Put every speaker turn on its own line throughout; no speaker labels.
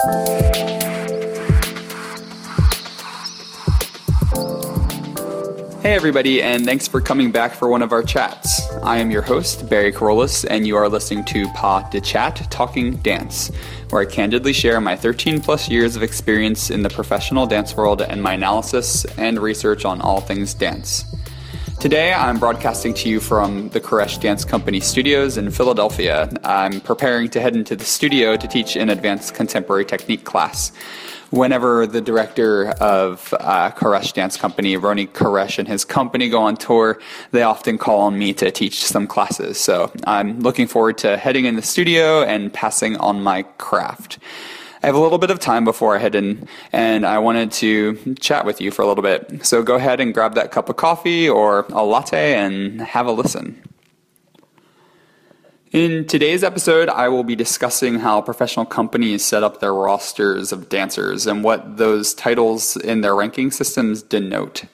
Hey, everybody, and thanks for coming back for one of our chats. I am your host, Barry Kerollis, and you are listening to Pas de Chat Talking Dance, where I candidly share my 13 plus years of experience in the professional dance world and my analysis and research on all things dance. Today, I'm broadcasting to you from the Koresh Dance Company studios in Philadelphia. I'm preparing to head into the studio to teach an advanced contemporary technique class. Whenever the director of uh, Koresh Dance Company, Roni Koresh, and his company go on tour, they often call on me to teach some classes. So I'm looking forward to heading in the studio and passing on my craft. I have a little bit of time before I head in, and I wanted to chat with you for a little bit. So go ahead and grab that cup of coffee or a latte and have a listen. In today's episode, I will be discussing how professional companies set up their rosters of dancers and what those titles in their ranking systems denote.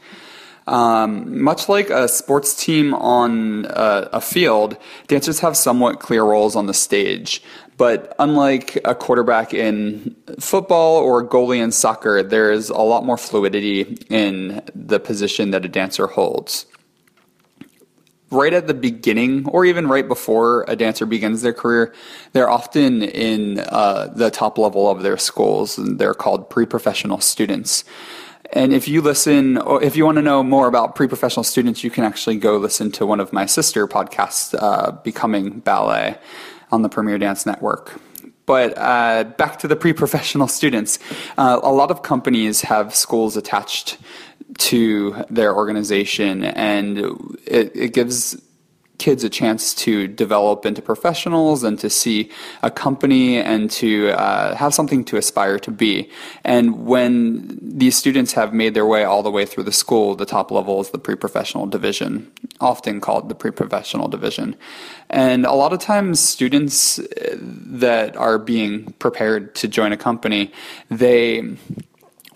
Um, much like a sports team on a, a, field, dancers have somewhat clear roles on the stage. But unlike a quarterback in football or a goalie in soccer, there is a lot more fluidity in the position that a dancer holds. Right at the beginning, or even right before a dancer begins their career, they're often in uh, the top level of their schools, and they're called pre professional students. And if you listen, or if you want to know more about pre professional students, you can actually go listen to one of my sister podcasts, uh, Becoming Ballet on the Premier Dance Network. But uh, back to the pre professional students. Uh, a lot of companies have schools attached to their organization, and it, it gives kids a chance to develop into professionals and to see a company and to uh, have something to aspire to be. And when these students have made their way all the way through the school, the top level is the pre professional division, often called the pre professional division. And a lot of times, students uh, that are being prepared to join a company, they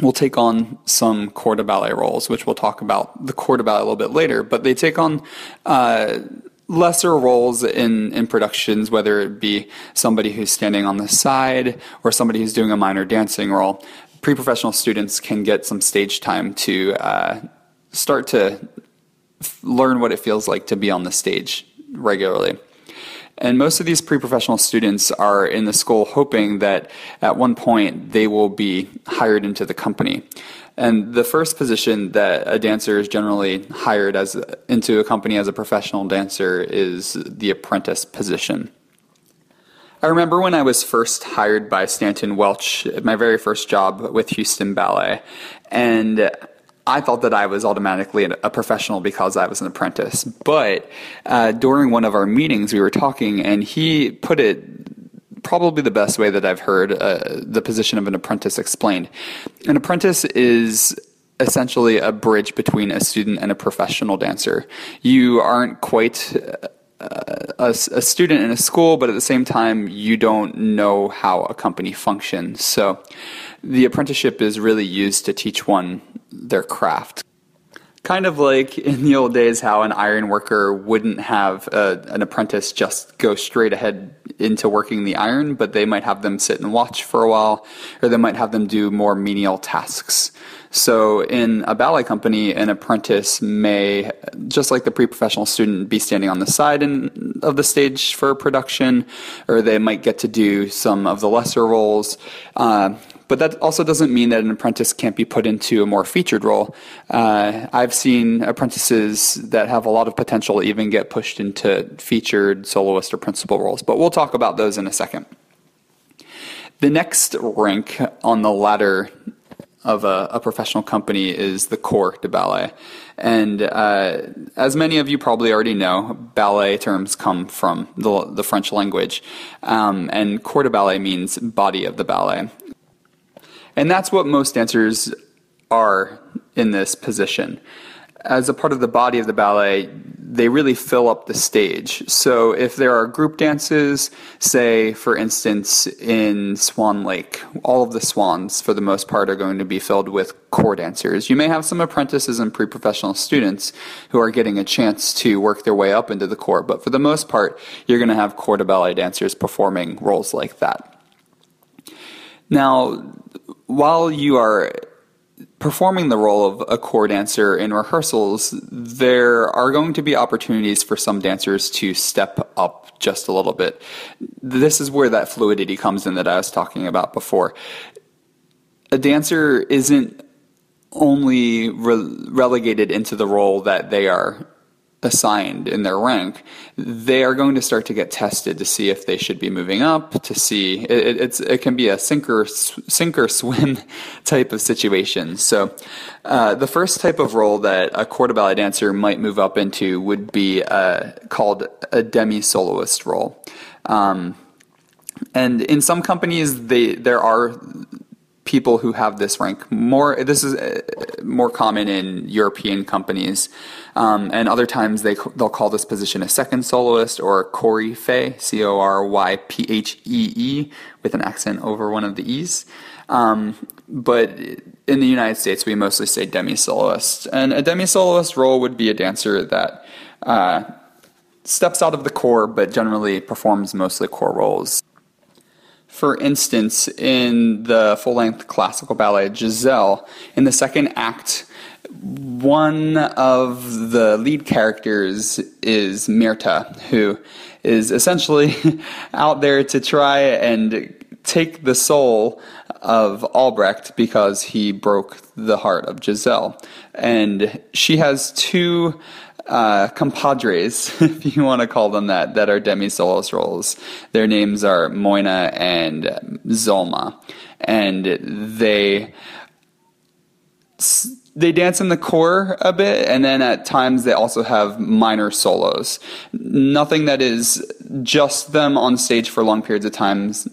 will take on some corps de ballet roles, which we'll talk about the corps de ballet a little bit later, but they take on uh, lesser roles in, in productions, whether it be somebody who's standing on the side or somebody who's doing a minor dancing role. Pre professional students can get some stage time to uh, start to f- learn what it feels like to be on the stage regularly. And most of these pre professional students are in the school hoping that at one point they will be hired into the company. And the first position that a dancer is generally hired as into a company as a professional dancer is the apprentice position. I remember when I was first hired by Stanton Welch, my very first job with Houston Ballet, and I thought that I was automatically a professional because I was an apprentice. But uh, during one of our meetings, we were talking, and he put it probably the best way that I've heard uh, the position of an apprentice explained. An apprentice is essentially a bridge between a student and a professional dancer. You aren't quite uh, a, a, student in a school, but at the same time, you don't know how a company functions. So the apprenticeship is really used to teach one their craft. Kind of like in the old days, how an iron worker wouldn't have a, an apprentice just go straight ahead into working the iron, but they might have them sit and watch for a while, or they might have them do more menial tasks. So in a ballet company, an apprentice may, just like the pre-professional student, be standing on the side in, of the stage for production, or they might get to do some of the lesser roles. Uh, but that also doesn't mean that an apprentice can't be put into a more featured role. Uh, I've seen apprentices that have a lot of potential even get pushed into featured soloist or principal roles, but we'll talk about those in a second. The next rank on the ladder of a, a, professional company is the corps de ballet. And uh, as many of you probably already know, ballet terms come from the, the French language. Um, and corps de ballet means body of the ballet. And that's what most dancers are in this position. As a part of the body of the ballet, they really fill up the stage. So if there are group dances, say for instance in Swan Lake, all of the swans for the most part are going to be filled with corps dancers. You may have some apprentices and pre-professional students who are getting a chance to work their way up into the corps, but for the most part, you're going to have corps de ballet dancers performing roles like that. Now, while you are performing the role of a corps dancer in rehearsals, there are going to be opportunities for some dancers to step up just a little bit. This is where that fluidity comes in that I was talking about before. A dancer isn't only re- relegated into the role that they are assigned in their rank, they are going to start to get tested to see if they should be moving up. To see it, it's it can be a sink or sink or swim type of situation. So, uh, the first type of role that a de ballet dancer might move up into would be uh, called a demi soloist role. Um, and in some companies, they there are people who have this rank. More this is uh, more common in European companies, um, and other times they they'll call this position a second soloist or coryphée, c o r y p h e e, with an accent over one of the e's. Um, but in the United States, we mostly say demi soloist, and a demi soloist role would be a dancer that. Uh, steps out of the corps, but generally performs mostly corps roles. For instance, in the full length classical ballet Giselle, in the second act, one of the lead characters is Myrtha, who is essentially out there to try and take the soul of Albrecht because he broke the heart of Giselle. And she has two uh, compadres, if you want to call them that, that are demi soloist roles. Their names are Moyna and Zulma, and they they dance in the corps a bit, and then at times they also have minor solos. Nothing that is just them on stage for long periods of times,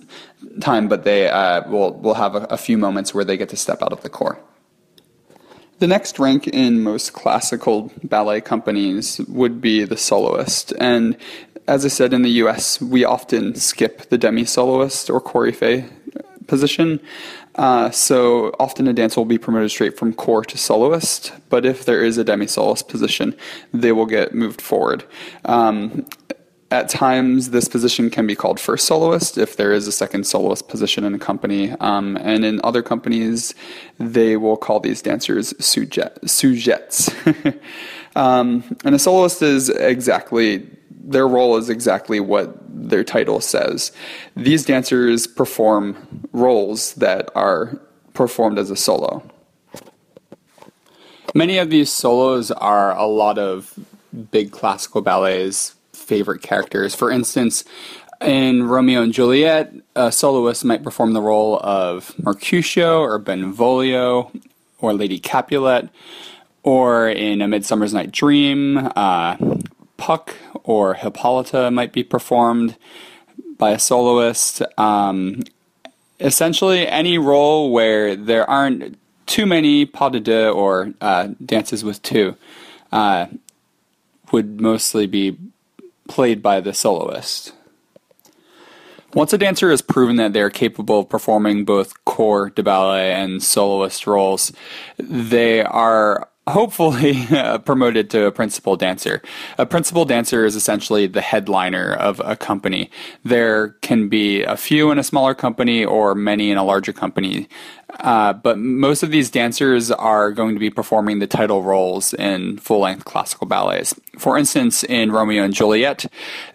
time, but they uh, will will have a, a few moments where they get to step out of the corps. The next rank in most classical ballet companies would be the soloist. And as I said, in the US, we often skip the demi soloist or coryphée position. Uh, so often a dancer will be promoted straight from corps to soloist, but if there is a demi soloist position, they will get moved forward. Um, at times, this position can be called first soloist if there is a second soloist position in a company. Um, and in other companies, they will call these dancers sujets. um, and a soloist is exactly, their role is exactly what their title says. These dancers perform roles that are performed as a solo. Many of these solos are a lot of big classical ballets favorite characters. For instance, in Romeo and Juliet, a soloist might perform the role of Mercutio or Benvolio or Lady Capulet, or in A Midsummer's Night Dream, uh, Puck or Hippolyta might be performed by a soloist. Um, essentially, any role where there aren't too many pas de deux or uh, dances with two uh, would mostly be played by the soloist. Once a dancer has proven that they are capable of performing both corps de ballet and soloist roles, they are hopefully uh, promoted to a principal dancer. A principal dancer is essentially the headliner of a company. There can be a few in a smaller company or many in a larger company. Uh, but most of these dancers are going to be performing the title roles in full length classical ballets. For instance, in Romeo and Juliet,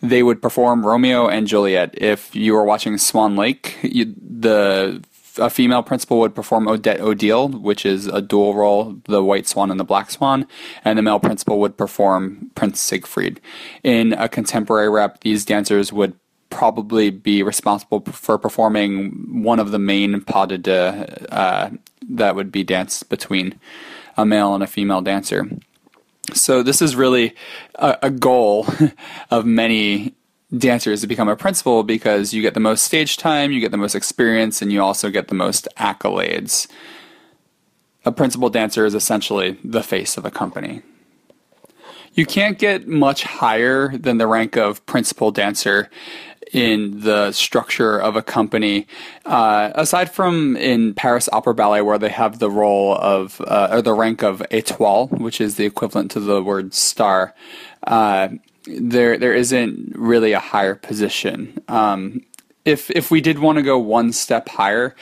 they would perform Romeo and Juliet. If you were watching Swan Lake, you, the a female principal would perform Odette Odile, which is a dual role, the White Swan and the Black Swan, and the male principal would perform Prince Siegfried. In a contemporary rep, these dancers would probably be responsible for performing one of the main pas de deux uh, that would be danced between a male and a female dancer. So this is really a, a goal of many dancers to become a principal because you get the most stage time, you get the most experience, and you also get the most accolades. A principal dancer is essentially the face of a company. You can't get much higher than the rank of principal dancer in the structure of a company. Uh, aside from in Paris Opera Ballet, where they have the role of, uh, or the rank of étoile, which is the equivalent to the word star, uh, there there isn't really a higher position. Um, if if we did want to go one step higher,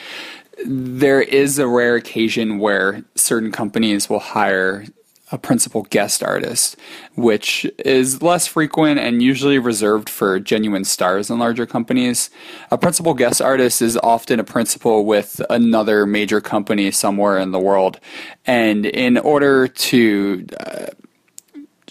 there is a rare occasion where certain companies will hire a principal guest artist, which is less frequent and usually reserved for genuine stars in larger companies. A principal guest artist is often a principal with another major company somewhere in the world. And in order to uh,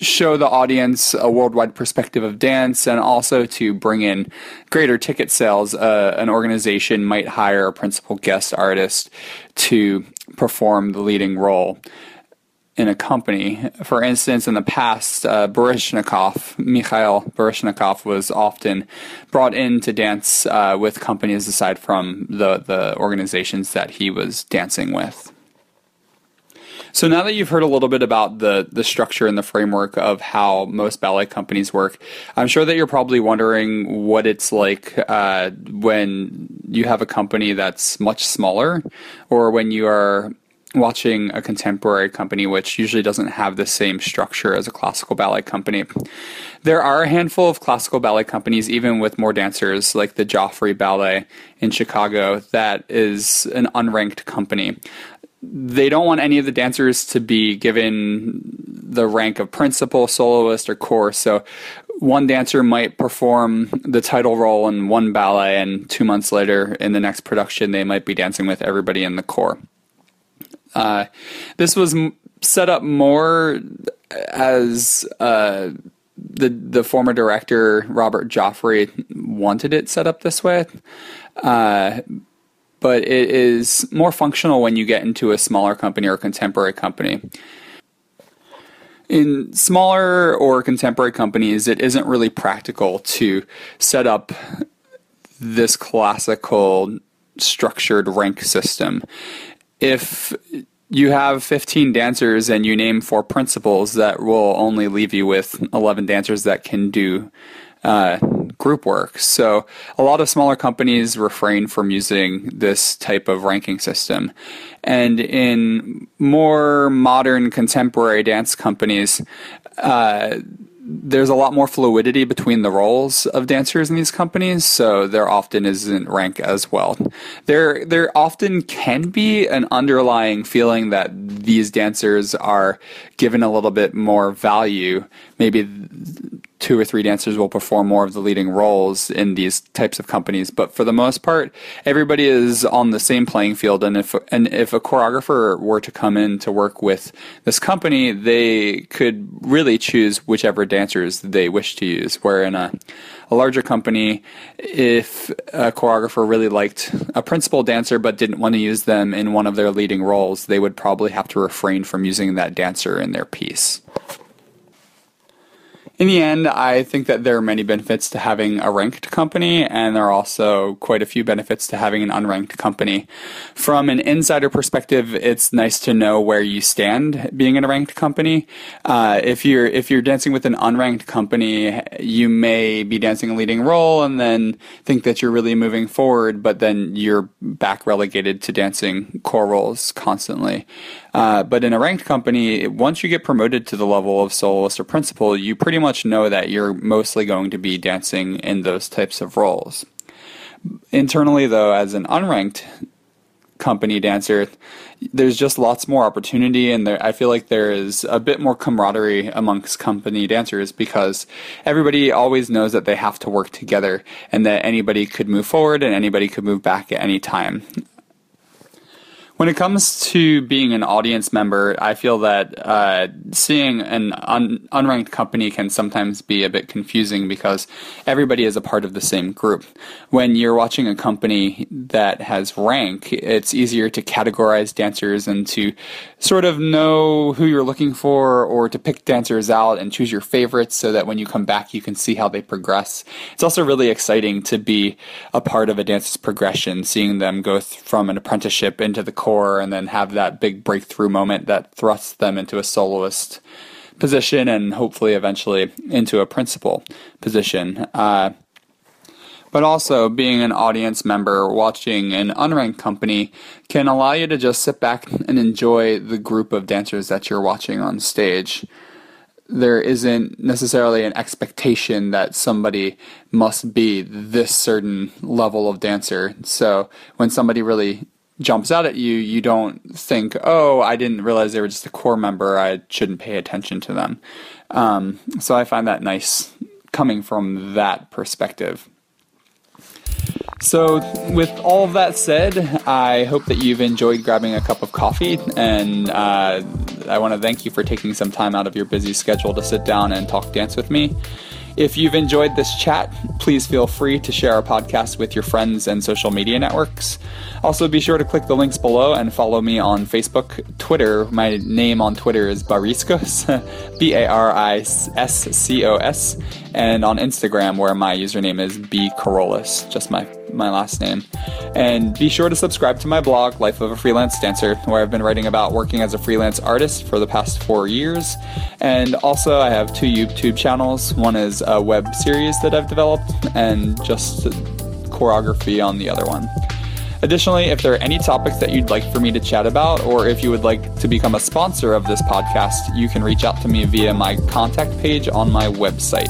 show the audience a worldwide perspective of dance and also to bring in greater ticket sales, uh, an organization might hire a principal guest artist to perform the leading role in a company. For instance, in the past, uh, Baryshnikov, Mikhail Baryshnikov, was often brought in to dance uh, with companies aside from the, the organizations that he was dancing with. So now that you've heard a little bit about the the structure and the framework of how most ballet companies work, I'm sure that you're probably wondering what it's like uh, when you have a company that's much smaller, or when you are watching a contemporary company which usually doesn't have the same structure as a classical ballet company. There are a handful of classical ballet companies, even with more dancers, like the Joffrey Ballet in Chicago, that is an unranked company they don't want any of the dancers to be given the rank of principal, soloist, or corps. So one dancer might perform the title role in one ballet, and two months later, in the next production, they might be dancing with everybody in the corps. Uh, this was set up more as uh, the the former director Robert Joffrey wanted it set up this way. Uh, but it is more functional when you get into a smaller company or a contemporary company. In smaller or contemporary companies, it isn't really practical to set up this classical structured rank system. If you have 15 dancers and you name four principals, that will only leave you with 11 dancers that can do uh, group work. So a lot of smaller companies refrain from using this type of ranking system. And in more modern contemporary dance companies, uh, there's a lot more fluidity between the roles of dancers in these companies, so there often isn't rank as well. There, there often can be an underlying feeling that these dancers are given a little bit more value. Maybe two or three dancers will perform more of the leading roles in these types of companies. But for the most part, everybody is on the same playing field. And if and if a choreographer were to come in to work with this company, they could really choose whichever dancers they wish to use. Where in a a larger company, if a choreographer really liked a principal dancer but didn't want to use them in one of their leading roles, they would probably have to refrain from using that dancer in their piece in the end, I think that there are many benefits to having a ranked company, and there are also quite a few benefits to having an unranked company. From an insider perspective, it's nice to know where you stand being in a ranked company. Uh, if you're if you're dancing with an unranked company, you may be dancing a leading role and then think that you're really moving forward, but then you're back relegated to dancing corps roles constantly. Uh, but in a ranked company, once you get promoted to the level of soloist or principal, you pretty much know that you're mostly going to be dancing in those types of roles. Internally, though, as an unranked company dancer, there's just lots more opportunity, and there, I feel like there is a bit more camaraderie amongst company dancers because everybody always knows that they have to work together and that anybody could move forward and anybody could move back at any time. When it comes to being an audience member, I feel that uh, seeing an un- unranked company can sometimes be a bit confusing because everybody is a part of the same group. When you're watching a company that has rank, it's easier to categorize dancers and to sort of know who you're looking for or to pick dancers out and choose your favorites so that when you come back, you can see how they progress. It's also really exciting to be a part of a dancer's progression, seeing them go th- from an apprenticeship into the corps and then have that big breakthrough moment that thrusts them into a soloist position and hopefully eventually into a principal position. Uh, but also being an audience member watching an unranked company can allow you to just sit back and enjoy the group of dancers that you're watching on stage. there isn't necessarily an expectation that somebody must be this certain level of dancer. So when somebody really jumps out at you, you don't think, oh, I didn't realize they were just a corps member. I shouldn't pay attention to them. Um, so I find that nice coming from that perspective. So, with all of that said, I hope that you've enjoyed grabbing a cup of coffee, and uh, I want to thank you for taking some time out of your busy schedule to sit down and talk dance with me. If you've enjoyed this chat, please feel free to share our podcast with your friends and social media networks. Also, be sure to click the links below and follow me on Facebook, Twitter. My name on Twitter is Bariscos, B A R I S C O S, and on Instagram, where my username is B Kerollis, just my my last name. And be sure to subscribe to my blog, Life of a Freelance Dancer, where I've been writing about working as a freelance artist for the past four years. And also, I have two YouTube channels. One is a web series that I've developed, and just choreography on the other one. Additionally, if there are any topics that you'd like for me to chat about, or if you would like to become a sponsor of this podcast, you can reach out to me via my contact page on my website,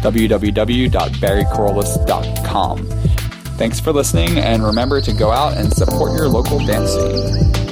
www.barrykerollis.com. Thanks for listening, and remember to go out and support your local dance scene.